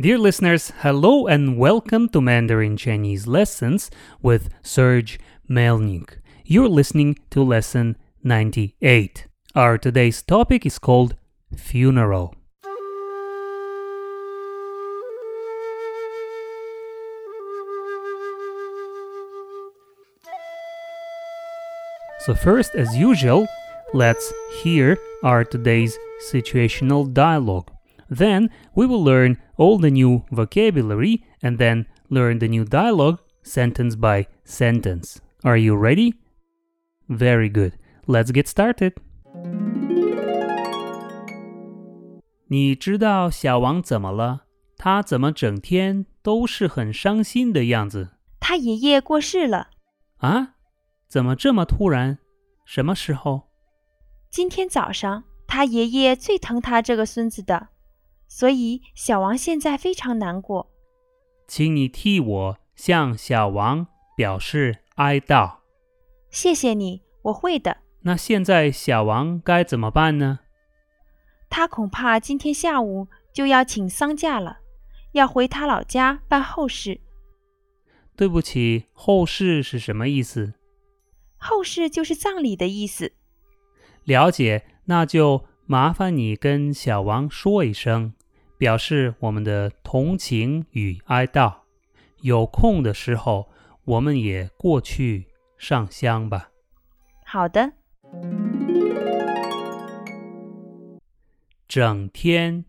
Dear listeners, hello and welcome to Mandarin Chinese Lessons with Serge Melnyk. You're listening to lesson 98. Our today's topic is called funeral. So, first, as usual, let's hear our today's situational dialogue. Then we will learn all the new vocabulary and then learn the new dialogue sentence by sentence. Are you ready? Very good. Let's get started. 你知道小王怎么了？他怎么整天都是很伤心的样子他爷爷过世了，啊？怎么这么突然？什么时候？今天早上他爷爷最疼他这个孙子的， 所以小王现在非常难过。请你替我向小王表示哀悼。谢谢你，我会的。那现在小王该怎么办呢？他恐怕今天下午就要请丧假了，要回他老家办后事。对不起，后事是什么意思？后事就是葬礼的意思。了解，那就麻烦你跟小王说一声，表示我们的同情与哀悼。有空的时候，我们也过去上香吧。好的，整天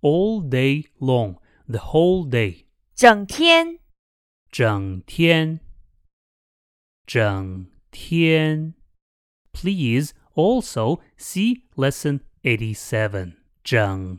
，all day long，the whole day，整天整天，整天。Please also see lesson eighty-seven 整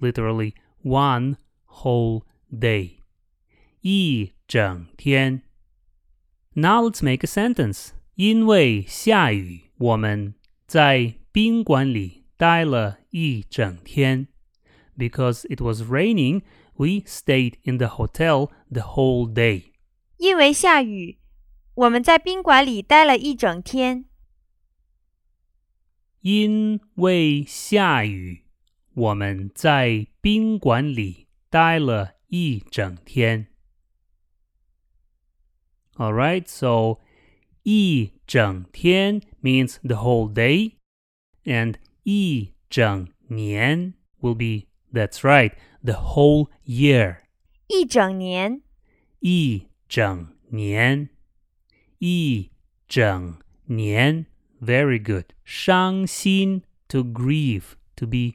，literally one whole day. 一整天。Now let's make a sentence. 因为下雨，我们在宾馆里待了一整天。Because it was raining, we stayed in the hotel the whole day. 因为下雨，我们在宾馆里待了一整天。因为下雨， 我们在宾馆里待了一整天。All right, so 一整天 means the whole day, and 一整年 will be that's right, the whole year. 一整年，一整年，一整年。very good. 伤心 to grieve to be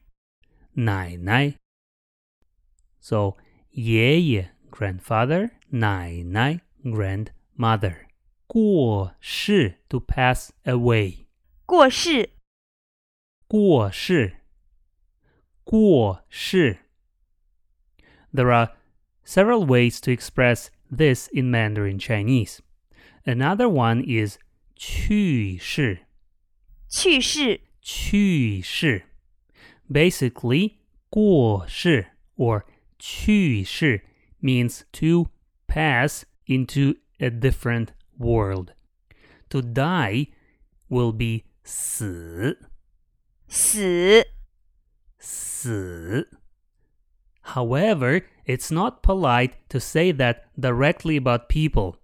奶奶 so 爷爷 grandfather 奶奶 grandmother 过世 to pass away 过世，过世过世 There are several ways to express this in Mandarin Chinese. Another one is 去世去世，去世 basically 过世 or 去世 means to pass into a different world. To die will be 死死。死 However, it's not polite to say that directly about people.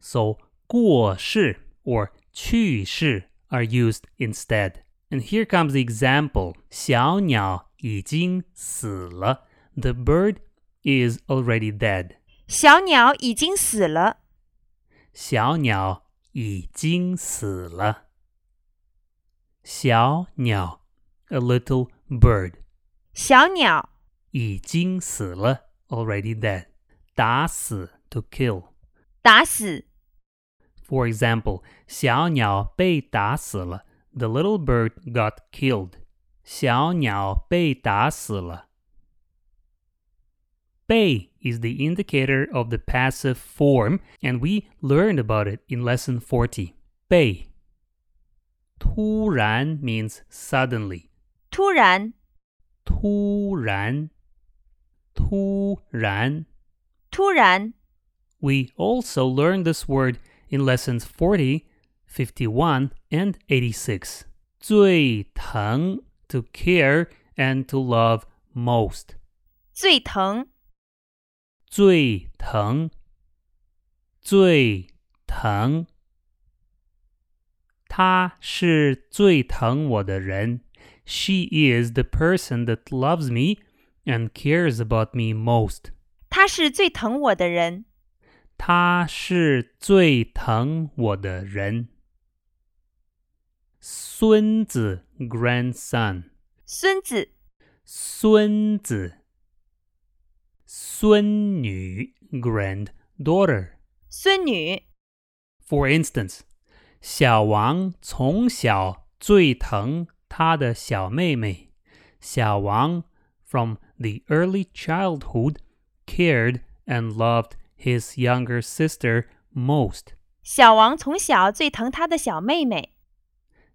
So 过世 or 去世 are used instead. And here comes the example. 小鸟已经死了. The bird is already dead. 小鸟已经死了。小鸟已经死了。小鸟 a little bird. 小鸟已经死了 already dead. 打死 to kill. 打死。 For example, 小鸟被打死了 The little bird got killed. 小鸟被打死了。被 is the indicator of the passive form, and we learned about it in lesson 40. 被突然 means suddenly. 突然，突然突然突然， We also learned this word in lessons 40, 51, and 86. 最疼 to care and to love most. 最疼，最疼最疼他是最疼我的人 She is the person that loves me and cares about me most. 他是最疼我的人。他是最疼我的人。 孙子 grandson，孙子，孙子。孙女 granddaughter。孙女， For instance，小王从小最疼他的小妹妹。小王 from the early childhood cared and loved his younger sister most. 小王从小最疼他的小妹妹。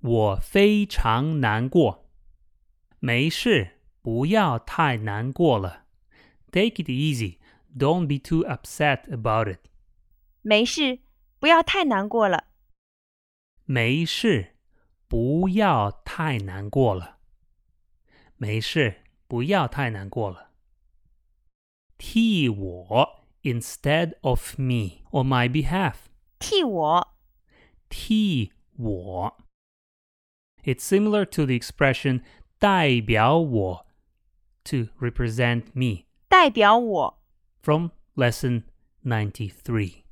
我非常难过。没事，不要太难过了。Take it easy. Don't be too upset about it. 没事，不要太难过了。没事，不要太难过了。没事，不要太难过了。替我 instead of me on my behalf. 替我，替我。 It's similar to the expression 代表我 to represent me 代表我， from lesson 93.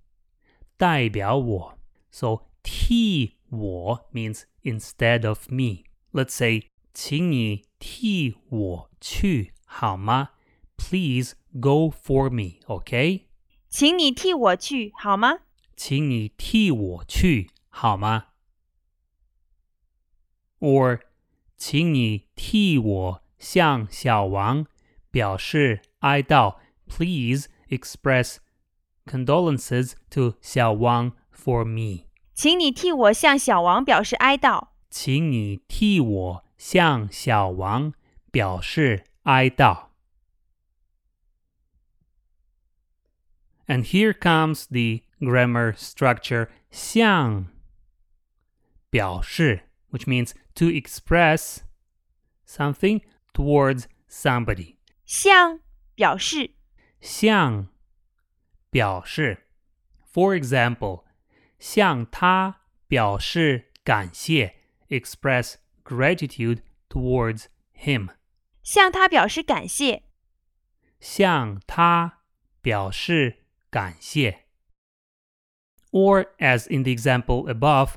代表我. So 替我 means instead of me. Let's say 请你替我去好吗? Please go for me, okay? 请你替我去好吗？请你替我去好吗 ？or 请你替我向小王表示哀悼。Please express condolences to 小王 for me。请你替我向小王表示哀悼。请你替我向小王表示哀悼。And here comes the grammar structure 向表示 which means to express something towards somebody. 向表示，向表示 For example, 向他表示感谢 express gratitude towards him. 向他表示感谢。向他表示感谢。Or as in the example above,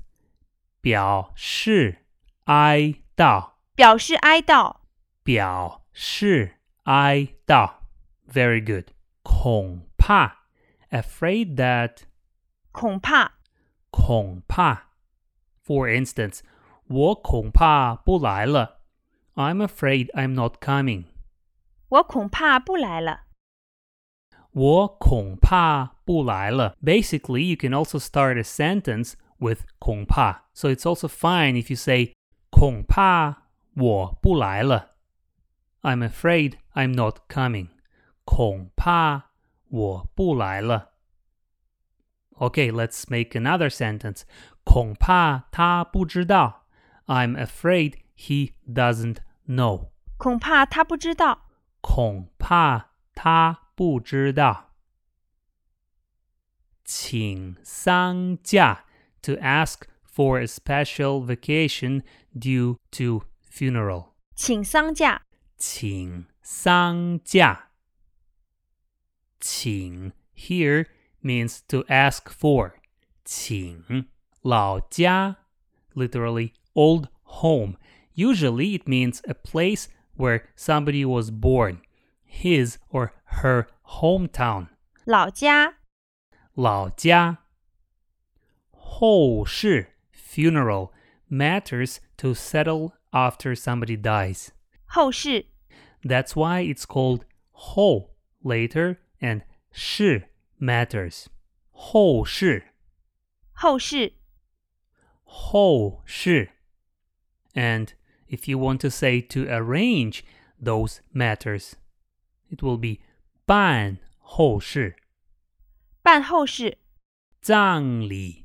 表示哀悼,表示哀悼。表示哀悼. Very good. 恐怕 afraid that 恐怕，恐怕 For instance, 我恐怕不来了. I'm afraid I'm not coming. 我恐怕不来了。我恐怕不来了. Basically, you can also start a sentence with 恐怕. So it's also fine if you say 恐怕我不来了. I'm afraid I'm not coming. 恐怕我不来了. Okay, let's make another sentence. 恐怕他不知道. I'm afraid he doesn't know. 恐怕他不知道。恐怕他不知道。请丧假 to ask for a special vacation due to funeral. 请丧假，请丧假。请 here means to ask for. 请老家 literally old home. Usually it means a place where somebody was born, his or her hometown. 老家，老家。 后事 funeral matters to settle after somebody dies. 后事， That's why it's called 后 later and 事 matters. 后事后事，后事 And if you want to say to arrange those matters, it will be 办后事办后事，葬礼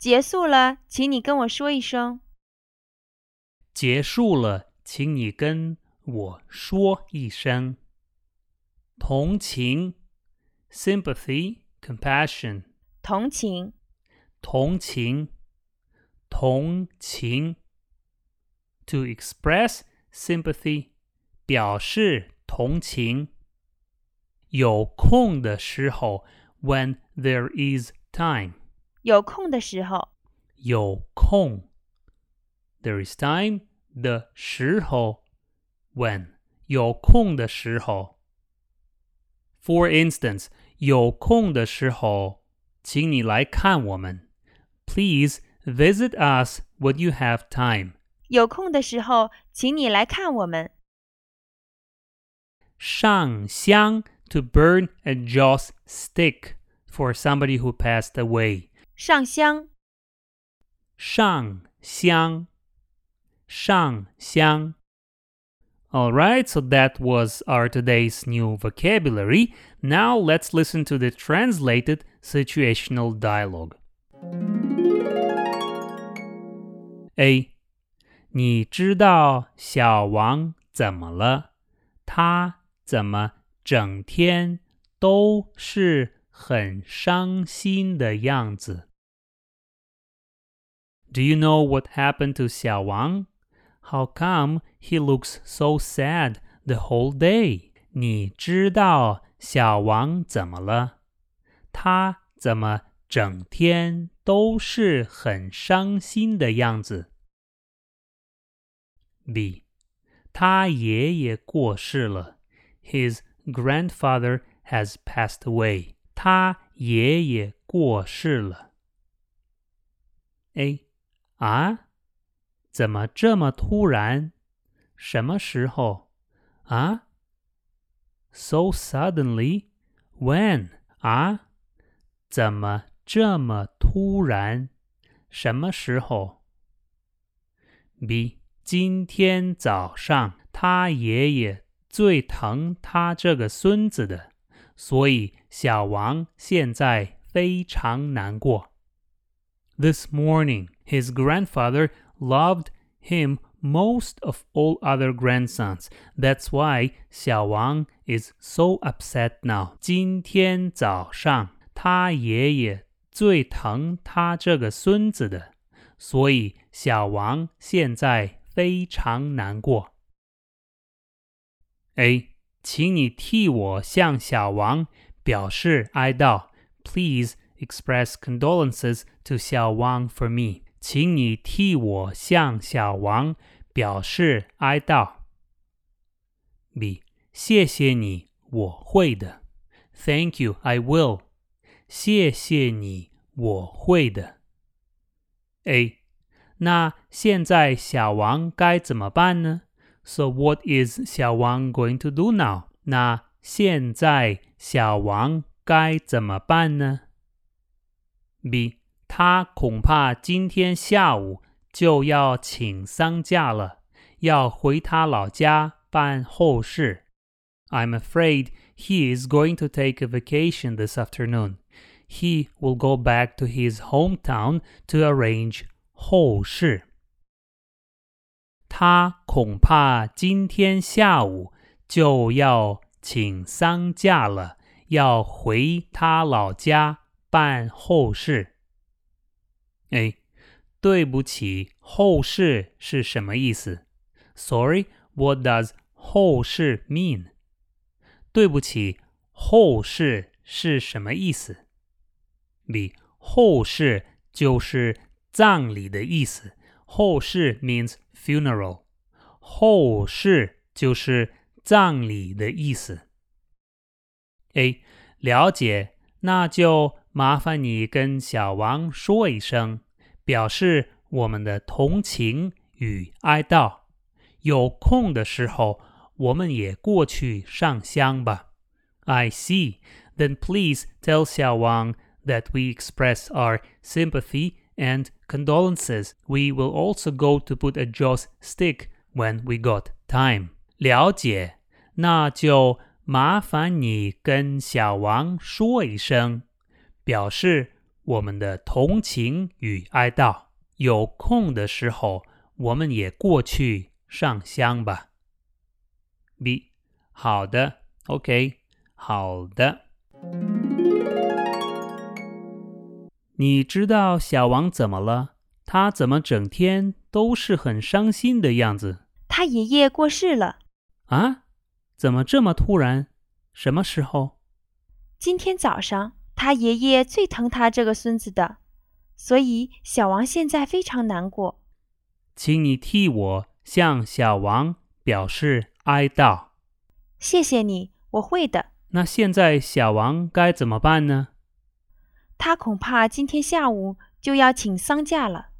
结束了，请你跟我说一声。结束了，请你跟我说一声。同情 （sympathy, compassion），同情，同情，同情。To express sympathy，表示同情。有空的时候，when there is time，有空的时候，有空。There is time 的时候，when 有空的时候。For instance，有空的时候，请你来看我们。Please visit us when you have time。有空的时候，请你来看我们。上香 to burn a joss stick for somebody who passed away. 上香，上香，上香。All right, so that was our today's new vocabulary. Now let's listen to the translated situational dialogue. A. 你知道小王怎么了？他怎么整天都是很伤心的样子 ？Do you know what happened to 小王 How come he looks so sad the whole day? 你知道小王怎么了？他怎么整天都是很伤心的样子？B. 他爷爷过世了。His grandfather has passed away. 他爷爷过世了。A. 啊？怎么这么突然？什么时候？啊？So suddenly? When? 啊？怎么这么突然？什么时候？B. 今天早上，他爷爷最疼他这个孙子的，所以小王现在非常难过。This morning, his grandfather loved him most of all other grandsons. That's why 小王 is so upset now. 今天早上，他爷爷最疼他这个孙子的，所以小王现在。非常难过。A，请你替我向小王表示哀悼。Please express condolences to 小王 for me。 请你替我向小王表示哀悼。B，谢谢你，我会的。Thank you, I will。谢谢你，我会的。A。那现在小王该怎么办呢？So what is 小王 going to do now？那现在小王该怎么办呢？B， 他恐怕今天下午就要请丧假了，要回他老家办后事。I'm afraid he is going to take a vacation this afternoon. He will go back to his hometown to arrange 后事，他恐怕今天下午就要请丧假了，要回他老家办后事。 哎，对不起，后事是什么意思？Sorry，what does 后事 mean？对不起，后事是什么意思？B，后事就是。葬礼的意思，后事 means funeral，后事就是葬礼的意思。A 了解，那就麻烦你跟小王说一声，表示我们的同情与哀悼。有空的时候，我们也过去上香吧。I see. Then please tell 小王 that we express our sympathy and condolences. We will also go to put a joss stick when we got time. 了解，那就麻烦你跟小王说一声， 表示我们的同情与哀悼。有空的时候，我们也过去上香吧。B，好的，OK，好的。你知道小王怎么了？他怎么整天都是很伤心的样子？他爷爷过世了。啊？怎么这么突然？什么时候？今天早上。他爷爷最疼他这个孙子的，所以小王现在非常难过。请你替我向小王表示哀悼。谢谢你，我会的。那现在小王该怎么办呢？他恐怕今天下午就要请丧假了，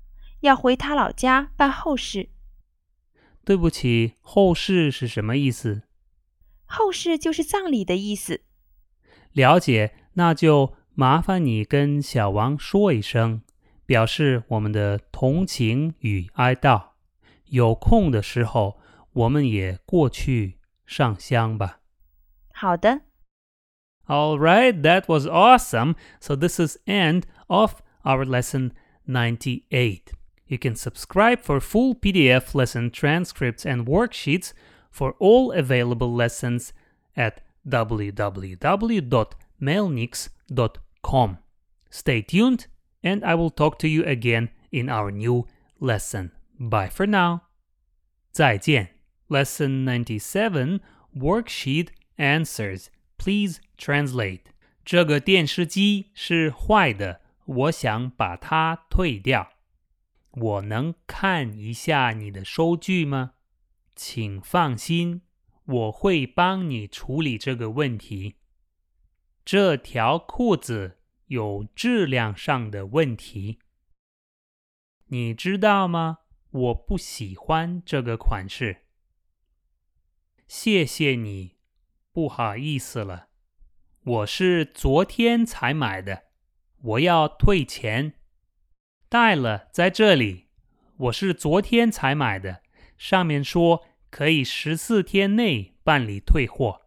要回他老家办后事。对不起，后事是什么意思？后事就是葬礼的意思。了解，那就麻烦你跟小王说一声，表示我们的同情与哀悼。有空的时候，我们也过去上香吧。好的。All right, that was awesome. So this is end of our lesson 98. You can subscribe for full PDF lesson transcripts and worksheets for all available lessons at melnyks.com. Stay tuned, and I will talk to you again in our new lesson. Bye for now. 再见. Lesson 97 Worksheet Answers. Please translate. 这个电视机是坏的，我想把它退掉。我能看一下你的收据吗？请放心，我会帮你处理这个问题。这条裤子有质量上的问题，你知道吗？我不喜欢这个款式。谢谢你。不好意思了，我是昨天才买的。我要退钱。带了，在这里。我是昨天才买的，上面说可以十四天内办理退货。